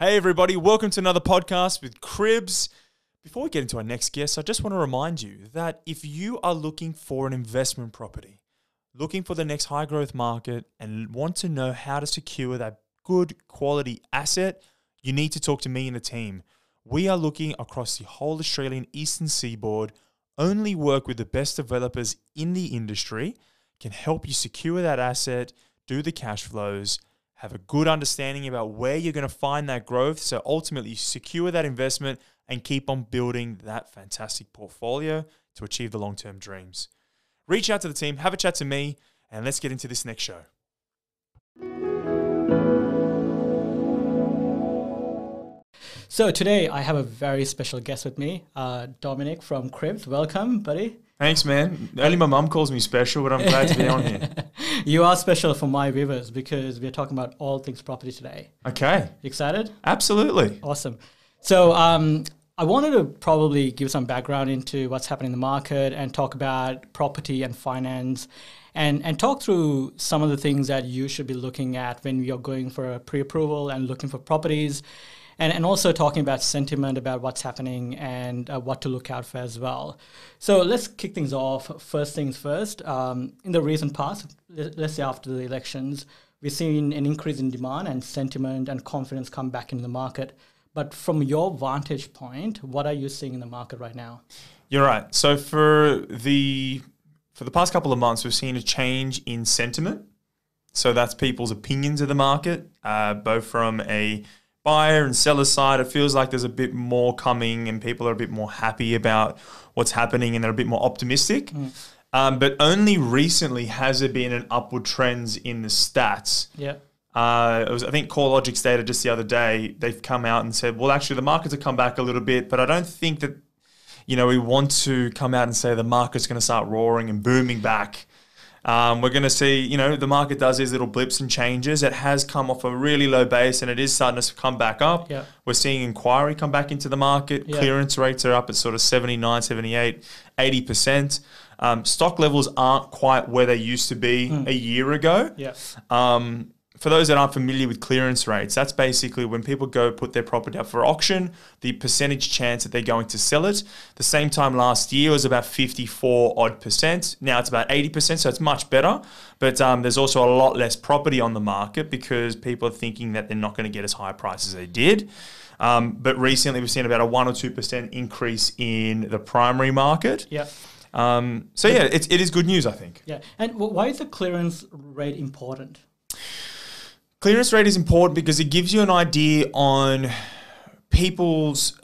Hey, everybody, welcome to another podcast with Cribs. Before we get into our next guest, I just want to remind you that if you are looking for an investment property, looking for the next high growth market, and want to know how to secure that good quality asset, you need to talk to me and the team. We are looking across the whole Australian eastern seaboard, only work with the best developers in the industry, can help you secure that asset, do the cash flows have a good understanding about where you're going to find that growth. So ultimately, secure that investment and keep on building that fantastic portfolio to achieve the long term dreams. Reach out to the team, have a chat to me, and let's get into this next show. So today I have a very special guest with me, uh, Dominic from Cribs. Welcome, buddy. Thanks, man. Only my mum calls me special, but I'm glad to be on here. you are special for my viewers because we're talking about all things property today. Okay. You excited? Absolutely. Awesome. So um, I wanted to probably give some background into what's happening in the market and talk about property and finance and, and talk through some of the things that you should be looking at when you're going for a pre-approval and looking for properties and, and also talking about sentiment about what's happening and uh, what to look out for as well. So let's kick things off. First things first. Um, in the recent past, let's say after the elections, we've seen an increase in demand and sentiment and confidence come back in the market. But from your vantage point, what are you seeing in the market right now? You're right. So for the for the past couple of months, we've seen a change in sentiment. So that's people's opinions of the market, uh, both from a buyer and seller side, it feels like there's a bit more coming and people are a bit more happy about what's happening and they're a bit more optimistic. Mm. Um, but only recently has there been an upward trends in the stats. Yeah. Uh, it was, I think CoreLogic's data just the other day, they've come out and said, well, actually, the markets have come back a little bit, but I don't think that, you know, we want to come out and say the market's going to start roaring and booming back. Um, we're going to see, you know, the market does these little blips and changes. It has come off a really low base and it is starting to come back up. Yeah. We're seeing inquiry come back into the market. Yeah. Clearance rates are up at sort of 79, 78, 80%. Um, stock levels aren't quite where they used to be mm. a year ago. Yeah. Um, for those that aren't familiar with clearance rates, that's basically when people go put their property up for auction, the percentage chance that they're going to sell it. The same time last year was about 54 odd percent. Now it's about 80%, so it's much better. But um, there's also a lot less property on the market because people are thinking that they're not going to get as high prices as they did. Um, but recently we've seen about a 1 or 2% increase in the primary market. Yeah. Um, so yeah, it's, it is good news, I think. Yeah. And why is the clearance rate important? Clearance rate is important because it gives you an idea on people's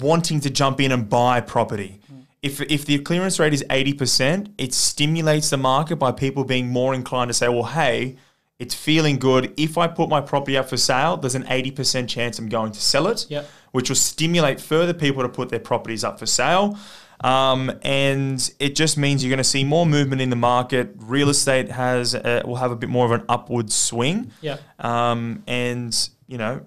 wanting to jump in and buy property. Mm. If, if the clearance rate is 80%, it stimulates the market by people being more inclined to say, well, hey, it's feeling good. If I put my property up for sale, there's an 80% chance I'm going to sell it, yep. which will stimulate further people to put their properties up for sale. Um, and it just means you're going to see more movement in the market. Real estate has uh, will have a bit more of an upward swing. Yeah. Um, and you know,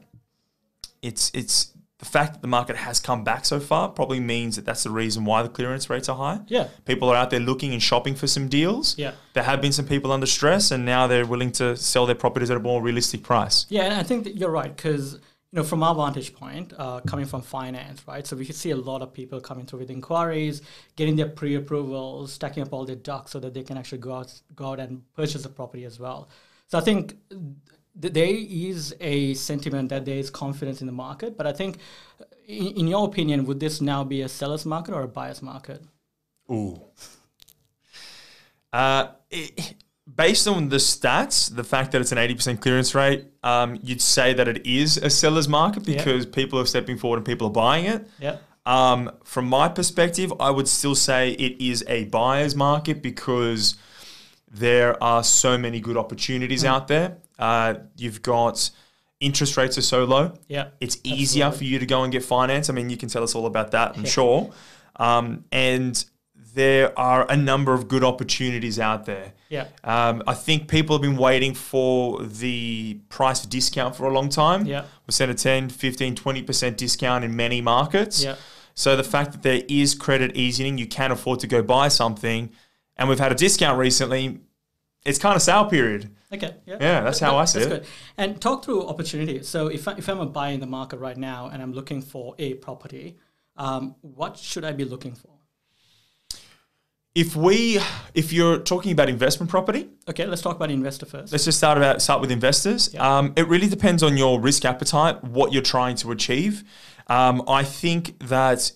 it's it's the fact that the market has come back so far probably means that that's the reason why the clearance rates are high. Yeah. People are out there looking and shopping for some deals. Yeah. There have been some people under stress, and now they're willing to sell their properties at a more realistic price. Yeah, and I think that you're right because you know, from our vantage point, uh, coming from finance, right? So we could see a lot of people coming through with inquiries, getting their pre-approvals, stacking up all their ducks so that they can actually go out, go out and purchase a property as well. So I think th- there is a sentiment that there is confidence in the market, but I think, in, in your opinion, would this now be a seller's market or a buyer's market? Ooh. Uh, it, based on the stats, the fact that it's an 80% clearance rate, um, you'd say that it is a seller's market because yep. people are stepping forward and people are buying it. Yeah. Um, from my perspective, I would still say it is a buyer's market because there are so many good opportunities mm. out there. Uh, you've got interest rates are so low. Yeah. It's easier absolutely. for you to go and get finance. I mean, you can tell us all about that, I'm yeah. sure. Um, and there are a number of good opportunities out there. Yeah. Um, I think people have been waiting for the price discount for a long time. Yeah. We've seen a 10, 15, 20% discount in many markets. Yeah. So the fact that there is credit easing, you can afford to go buy something, and we've had a discount recently, it's kind of sale period. Okay. Yeah. Yeah, that's how I see That's it. good. And talk through opportunities. So if, I, if I'm a buyer in the market right now and I'm looking for a property, um, what should I be looking for? If we, if you're talking about investment property, Okay, let's talk about investor first. let's just start about start with investors. Yeah. Um, it really depends on your risk appetite, what you're trying to achieve. Um, I think that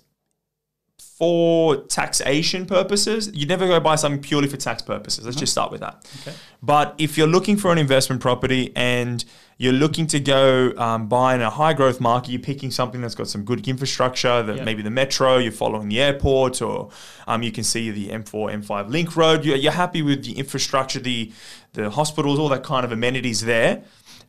for taxation purposes, you'd never go buy something purely for tax purposes. Let's just start with that. Okay. But if you're looking for an investment property and you're looking to go um, buy in a high growth market, you're picking something that's got some good infrastructure, that maybe the metro, you're following the airport, or um, you can see the M4, M5 link road. You're, you're happy with the infrastructure, the the hospitals, all that kind of amenities there.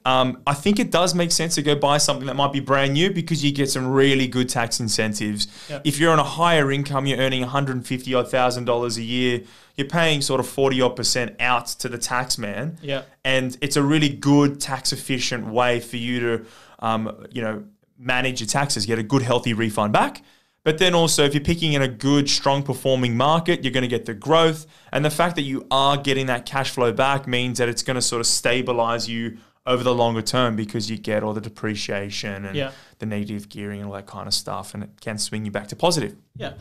Um, I think it does make sense to go buy something that might be brand new because you get some really good tax incentives. Yep. If you're on a higher income, you're earning 150 odd thousand dollars a year. You're paying sort of 40 odd percent out to the tax man Yeah. and it's a really good tax efficient way for you to um, you know manage your taxes get a good healthy refund back but then also if you're picking in a good strong performing market you're going to get the growth and the fact that you are getting that cash flow back means that it's going to sort of stabilize you over the longer term because you get all the depreciation and Yeah. the negative gearing and all that kind of stuff and it can swing you back to positive Yeah.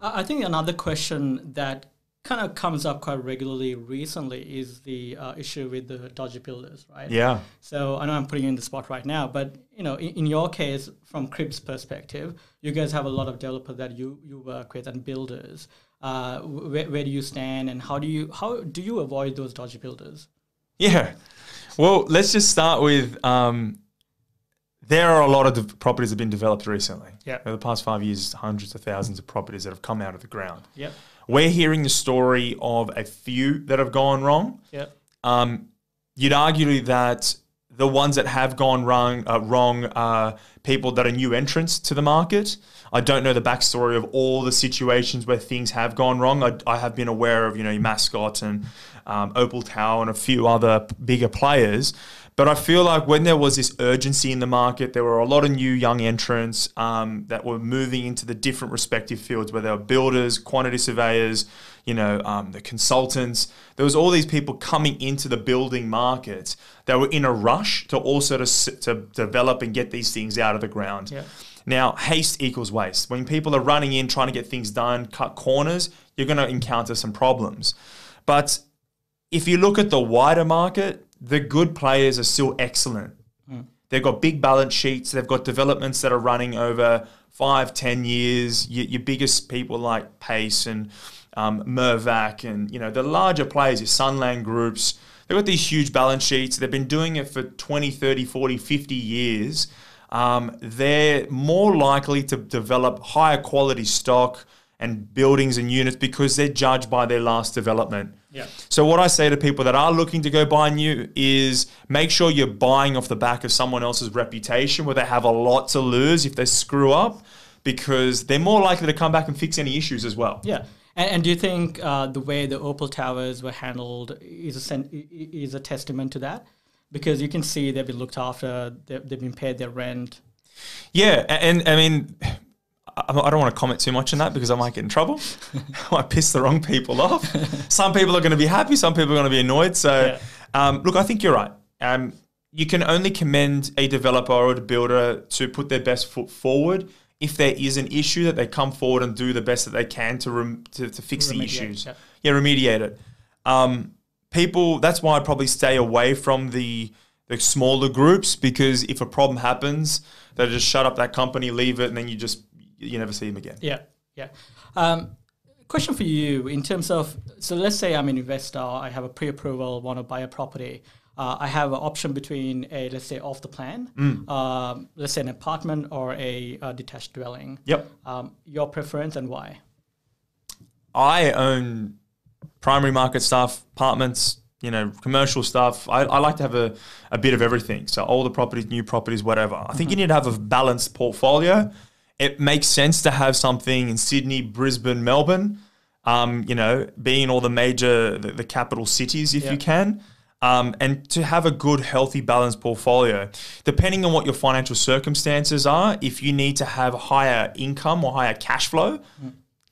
I I think another question that kind of comes up quite regularly recently is the uh, issue with the dodgy builders, right? yeah So I know I'm putting you in the spot right now, but you know, in, in your case, from Crib's perspective, you guys have a lot of developers that you, you work with and builders. Uh, where, where do you stand, and how do you how do you avoid those dodgy builders? Yeah. Well, let's just start with um, there are a lot of de- properties that have been developed recently. Yeah. Over the past five years, hundreds of thousands of properties that have come out of the ground. Yep. We're hearing the story of a few that have gone wrong. Yep. Um, you'd argue that the ones that have gone wrong, uh, wrong are people that are new entrants to the market. I don't know the backstory of all the situations where things have gone wrong. I, I have been aware of, you know, your mascot and um, Opal Tower and a few other bigger players. But I feel like when there was this urgency in the market, there were a lot of new young entrants um, that were moving into the different respective fields, where they were builders, quantity surveyors, you know, um, the consultants. There was all these people coming into the building market that were in a rush to also to, to develop and get these things out of the ground. Yeah. Now, haste equals waste. When people are running in, trying to get things done, cut corners, you're going to encounter some problems. But if you look at the wider market, the good players are still excellent. They've got big balance sheets. They've got developments that are running over five, ten years. Your, your biggest people like Payce and um, Mirvac and you know the larger players, your Sunland groups. They've got these huge balance sheets. They've been doing it for 20, 30, 40, 50 years. Um, they're more likely to develop higher quality stock and buildings and units because they're judged by their last development. Yeah. So what I say to people that are looking to go buy new is make sure you're buying off the back of someone else's reputation where they have a lot to lose if they screw up because they're more likely to come back and fix any issues as well. Yeah. And, and do you think uh, the way the Opal Towers were handled is a sen- i- i- is a testament to that? Because you can see they've been looked after, they've, they've been paid their rent. Yeah, and, I mean, I I don't want to comment too much on that because I might get in trouble. I might piss the wrong people off. some people are going to be happy, some people are going to be annoyed. So, Yeah. um, look, I think you're right. Um, you can only commend a developer or a builder to put their best foot forward. If there is an issue, that they come forward and do the best that they can to rem- to, to fix the issues. yeah. yeah, remediate it. Um, people, that's why I'd probably stay away from the the smaller groups because if a problem happens, they just shut up that company, leave it, and then you just you never see them again. Yeah, yeah. Um, question for you in terms of so let's say I'm an investor, I have a pre-approval, want to buy a property. Uh, I have an option between a let's say off the plan, um, let's say an apartment or a, uh detached dwelling. Yep. Um, your preference and why? I own primary market stuff, apartments, you know, commercial stuff. I, I like to have a, a bit of everything. So older properties, new properties, whatever. I think you need to have a balanced portfolio. It makes sense to have something in Sydney, Brisbane, Melbourne, um, you know, being all the major, the, the capital cities if Yeah. you can. Um, and to have a good, healthy, balanced portfolio, depending on what your financial circumstances are, if you need to have higher income or higher cash flow,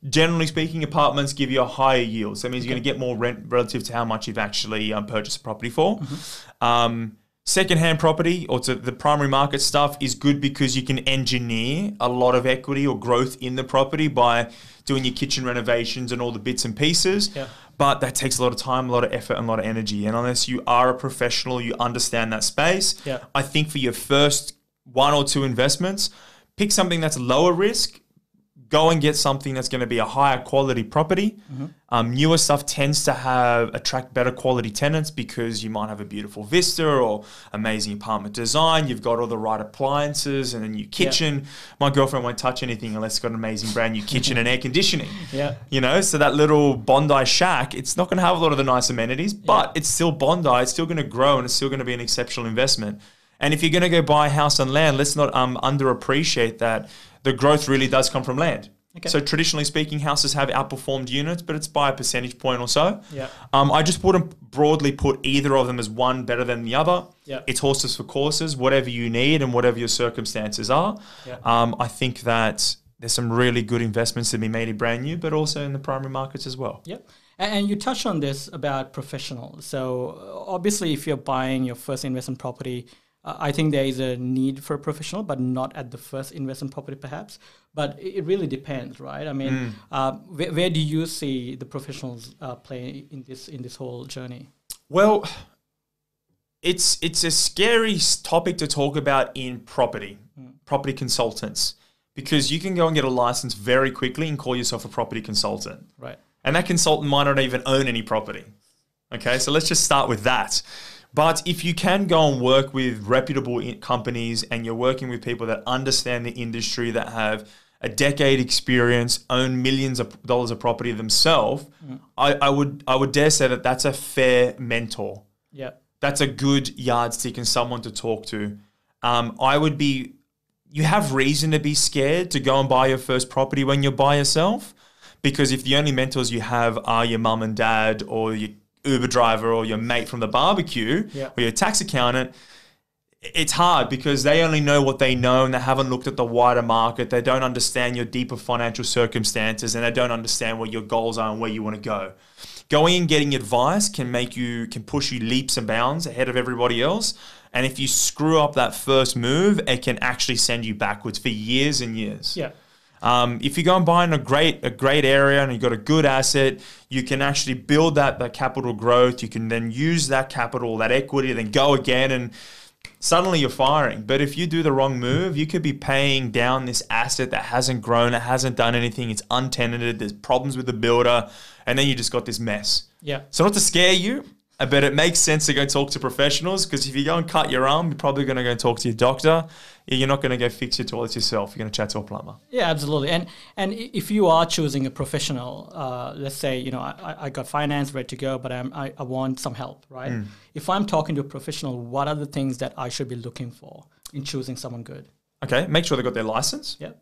Generally speaking, apartments give you a higher yield. So that means you're going to get more rent relative to how much you've actually um, purchased a property for. Mm-hmm. Um, secondhand property or to the primary market stuff is good because you can engineer a lot of equity or growth in the property by doing your kitchen renovations and all the bits and pieces. Yeah. But that takes a lot of time, a lot of effort, and a lot of energy. And unless you are a professional, you understand that space. Yeah. I think for your first one or two investments, pick something that's lower risk. Go and get something that's going to be a higher quality property. Um, newer stuff tends to have attract better quality tenants because you might have a beautiful vista or amazing apartment design. You've got all the right appliances and a new kitchen. My girlfriend won't touch anything unless it's got an amazing brand new kitchen and air conditioning. Yeah. You know, so that little Bondi shack, it's not going to have a lot of the nice amenities, but it's still Bondi. It's still going to grow and it's still going to be an exceptional investment. And if you're going to go buy a house on land, let's not um, underappreciate that the growth really does come from land. Okay. So traditionally speaking, houses have outperformed units, but it's by a percentage point or so. Yeah. Um, I just wouldn't broadly put either of them as one better than the other. Yeah. It's horses for courses, whatever you need and whatever your circumstances are. Yeah. Um, I think that there's some really good investments to be made in brand new, but also in the primary markets as well. Yep. And you touched on this about professionals. So obviously, if you're buying your first investment property, uh, I think there is a need for a professional, but not at the first investment property, perhaps. But it it really depends, right? I mean, uh, where, where do you see the professionals uh, play in this in this whole journey? Well, it's it's a scary topic to talk about in property, property consultants, because you can go and get a license very quickly and call yourself a property consultant. Right. And that consultant might not even own any property. Okay, so let's just start with that. But if you can go and work with reputable companies and you're working with people that understand the industry, that have a decade experience, own millions of dollars of property themselves, I, I would I would dare say that that's a fair mentor Yeah. that's a good yardstick and someone to talk to. Um, I would be, you have reason to be scared to go and buy your first property when you're by yourself, because if the only mentors you have are your mum and dad or your Uber driver or your mate from the barbecue Yeah. or your tax accountant, it's hard because they only know what they know and they haven't looked at the wider market. They don't understand your deeper financial circumstances and they don't understand what your goals are and where you want to go. Going and getting advice can make you can push you leaps and bounds ahead of everybody else. And if you screw up that first move, it can actually send you backwards for years and years. Yeah. Um, if you go and buy in a great a great area and you've got a good asset, you can actually build that that capital growth. You can then use that capital, that equity, then go again and suddenly you're firing. But if you do the wrong move, you could be paying down this asset that hasn't grown, it hasn't done anything, it's untenanted, there's problems with the builder, and then you just got this mess. Yeah. So not to scare you, but it makes sense to go talk to professionals because if you go and cut your arm, you're probably going to go talk to your doctor. You're not going to go fix your toilets yourself. You're going to chat to a plumber. Yeah, absolutely. And and if you are choosing a professional, uh, let's say you know I, I- got finance ready to go, but I'm, I I want some help, right? If I'm talking to a professional, what are the things that I should be looking for in choosing someone good? Okay, make sure they got their license. Yeah,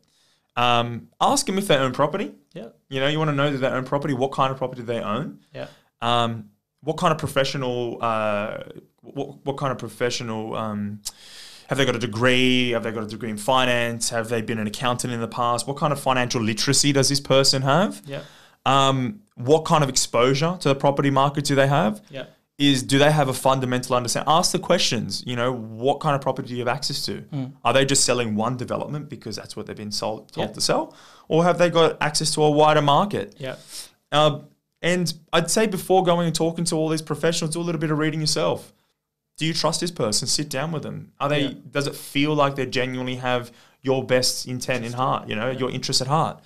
Um, ask them if they own property. yeah, You know, you want to know that they own property. What kind of property do they own? yeah, Um, what kind of professional? Uh, what, what kind of professional? Um, have they got a degree? Have they got a degree in finance? Have they been an accountant in the past? What kind of financial literacy does this person have? yeah, Um, what kind of exposure to the property market do they have? yeah, Is do they have a fundamental understanding? Ask the questions. You know, what kind of property do you have access to? Are they just selling one development because that's what they've been sold, told Yeah. to sell, or have they got access to a wider market? yeah, Um, and I'd say before going and talking to all these professionals, do a little bit of reading yourself. Do you trust this person? Sit down with them. Are they? Yeah. Does it feel like they genuinely have your best intent in heart? You know, your interest at heart.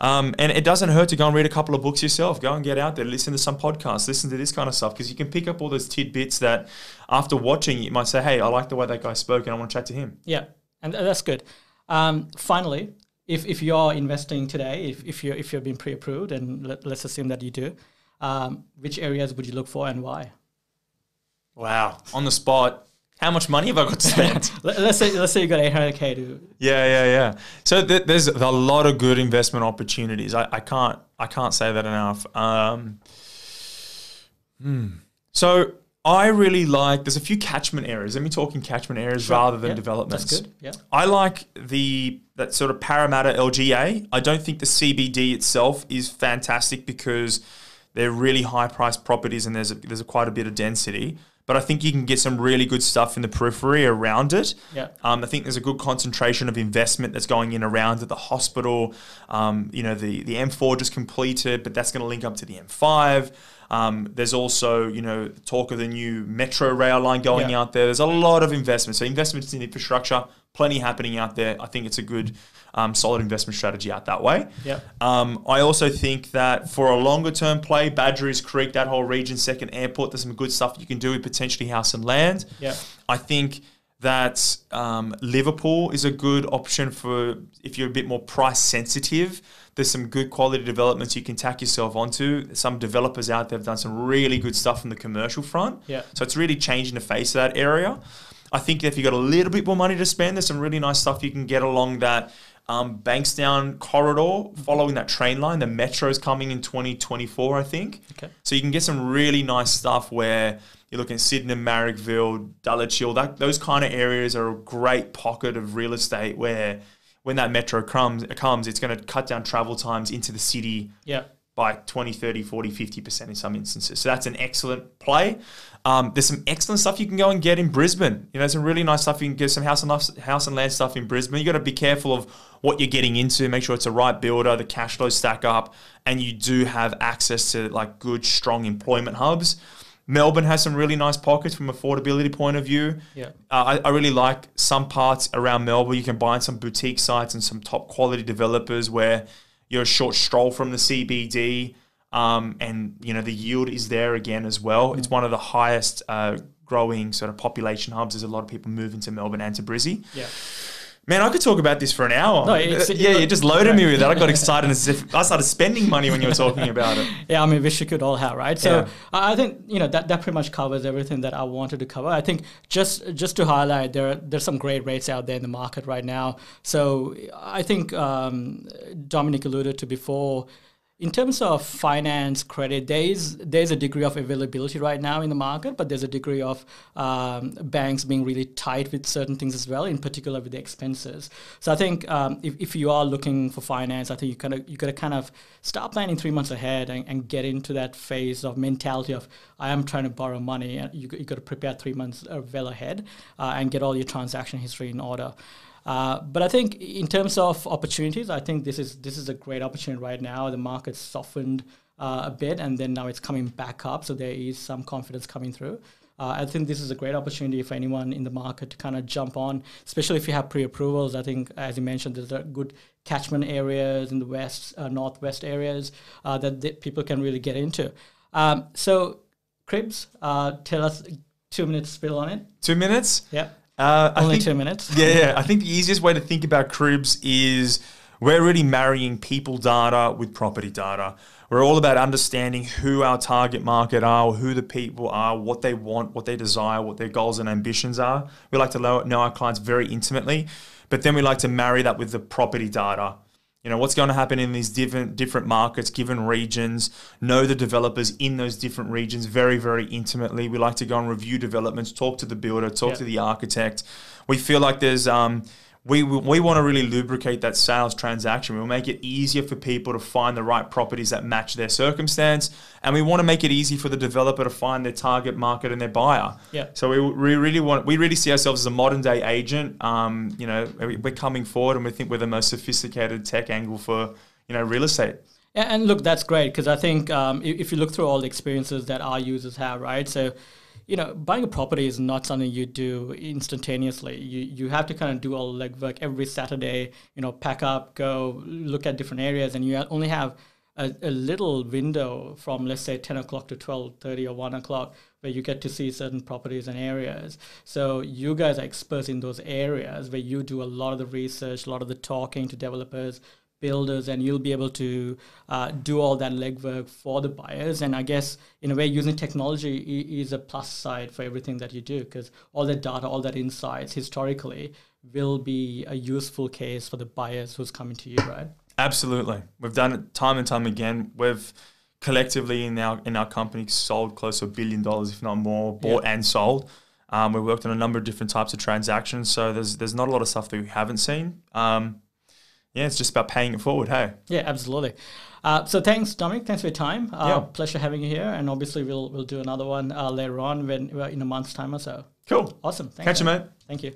Um, and it doesn't hurt to go and read a couple of books yourself. Go and get out there, listen to some podcasts, listen to this kind of stuff because you can pick up all those tidbits that, after watching, you might say, "Hey, I like the way that guy spoke, and I want to chat to him." yeah, and that's good. Um, finally, if, if you're investing today, if, if you're if you're being pre-approved, and let, let's assume that you do, um, which areas would you look for and why? Wow, on the spot. How much money have I got to spend? Let, let's say let's say you got 800k to Yeah, yeah, yeah. So th- there's a lot of good investment opportunities. I, I can't I can't say that enough. Um, hmm. So I really like. There's a few catchment areas. Let me talk in catchment areas rather than Yeah, developments. That's good. Yeah. I like the that sort of Parramatta LGA. I don't think the CBD itself is fantastic because they're really high priced properties and there's a, there's a quite a bit of density. But I think you can get some really good stuff in the periphery around it. Yeah. Um, I think there's a good concentration of investment that's going in around at the hospital. Um, you know, the, the M4 just completed, but that's going to link up to the M5. Um, there's also, you know, talk of the new metro rail line going Yeah. out there. There's a lot of investment. So investments in infrastructure, plenty happening out there. I think it's a good, um, solid investment strategy out that way. Yeah. Um, I also think that for a longer term play, Badgerys Creek, that whole region, second airport, there's some good stuff you can do with potentially house and land. Yeah. I think that um, Liverpool is a good option for if you're a bit more price sensitive. There's some good quality developments you can tack yourself onto. Some developers out there have done some really good stuff on the commercial front. Yeah. So it's really changing the face of that area. I think if you've got a little bit more money to spend, there's some really nice stuff you can get along that um, Bankstown corridor, following that train line. The metro's coming in 2024, I think. Okay. So you can get some really nice stuff where you're looking at Sydenham, Marrickville, Dulwich Hill. That those kind of areas are a great pocket of real estate where when that metro comes, comes it's going to cut down travel times into the city Yeah. By 20, 30, 40, 50% in some instances. So that's an excellent play. Um, there's some excellent stuff you can go and get in Brisbane. You know, some really nice stuff you can get some house and house and land stuff in Brisbane. You got to be careful of what you're getting into. Make sure it's the right builder, the cash flows stack up, and you do have access to like good, strong employment hubs. Melbourne has some really nice pockets from affordability point of view. Yeah. Uh, I, I really like some parts around Melbourne. You can buy some boutique sites and some top quality developers where you're a short stroll from the CBD, um, and you know the yield is there again as well. It's one of the highest uh, growing sort of population hubs. There's a lot of people moving to Melbourne and to Brizzy. Yeah. Man, I could talk about this for an hour. No, it's- yeah, you just loaded me with that. I got excited as if I started spending money when you were talking about it. Yeah, I mean, wish you could all have, right? So Yeah. I think you know that, that pretty much covers everything that I wanted to cover. I think just just to highlight, there are, there's some great rates out there in the market right now. So I think um, Dominic alluded to before. In terms of finance credit, there is there's a degree of availability right now in the market, but there's a degree of um, banks being really tight with certain things as well, in particular with the expenses. So I think um, if, if you are looking for finance, I think you kind of you got to kind of start planning three months ahead and, and get into that phase of mentality of I am trying to borrow money, and you you got to prepare three months uh, well ahead uh, and get all your transaction history in order. Uh, but I think in terms of opportunities, I think this is this is a great opportunity right now. The market's softened uh, a bit, and then now it's coming back up, so there is some confidence coming through. Uh, I think this is a great opportunity for anyone in the market to kind of jump on, especially if you have pre-approvals. I think, as you mentioned, there's a good catchment areas in the west, uh, northwest areas uh, that the people can really get into. Um, so, Cribs, uh, tell us two minutes spill on it. Two minutes. Yeah, Uh, I only think- two minutes. Yeah, yeah. I think the easiest way to think about cribs is we're really marrying people data with property data. We're all about understanding who our target market are, who the people are, what they want, what they desire, what their goals and ambitions are. We like to know our clients very intimately, but then we like to marry that with the property data. You know, what's going to happen in these different different markets, given regions, know the developers in those different regions very, very intimately. We like to go and review developments, talk to the builder, talk Yeah. to the architect. We feel like there's um, we we want to really lubricate that sales transaction. We'll make it easier for people to find the right properties that match their circumstance, and we want to make it easy for the developer to find their target market and their buyer. Yeah. So we, we really want we really see ourselves as a modern day agent. Um, you know, we- we're coming forward, and we think we're the most sophisticated tech angle for you know real estate. Yeah, and look, that's great because I think um, if you look through all the experiences that our users have, right? So, you know, buying a property is not something you do instantaneously. You you have to kind of do all the legwork every Saturday. You know, pack up, go look at different areas, and you only have a, a little window from let's say 10 o'clock to 12.30 or 1 o'clock where you get to see certain properties and areas so you guys are experts in those areas where you do a lot of the research a lot of the talking to developers builders and you'll be able to uh, do all that legwork for the buyers and i guess in a way using technology is a plus side for everything that you do because all that data all that insights historically will be a useful case for the buyers who's coming to you right Absolutely, we've done it time and time again. We've collectively in our in our company sold close to a billion dollars, if not more, bought and sold. Um, we worked on a number of different types of transactions, so there's there's not a lot of stuff that we haven't seen. Um, yeah, it's just about paying it forward. Hey, Yeah, absolutely. Uh, so thanks, Dominic. Thanks for your time. Uh, Yeah. Pleasure having you here. And obviously, we'll we'll do another one uh, later on when in a month's time or so. cool. Awesome. Thanks, Catch you, mate. Thank you.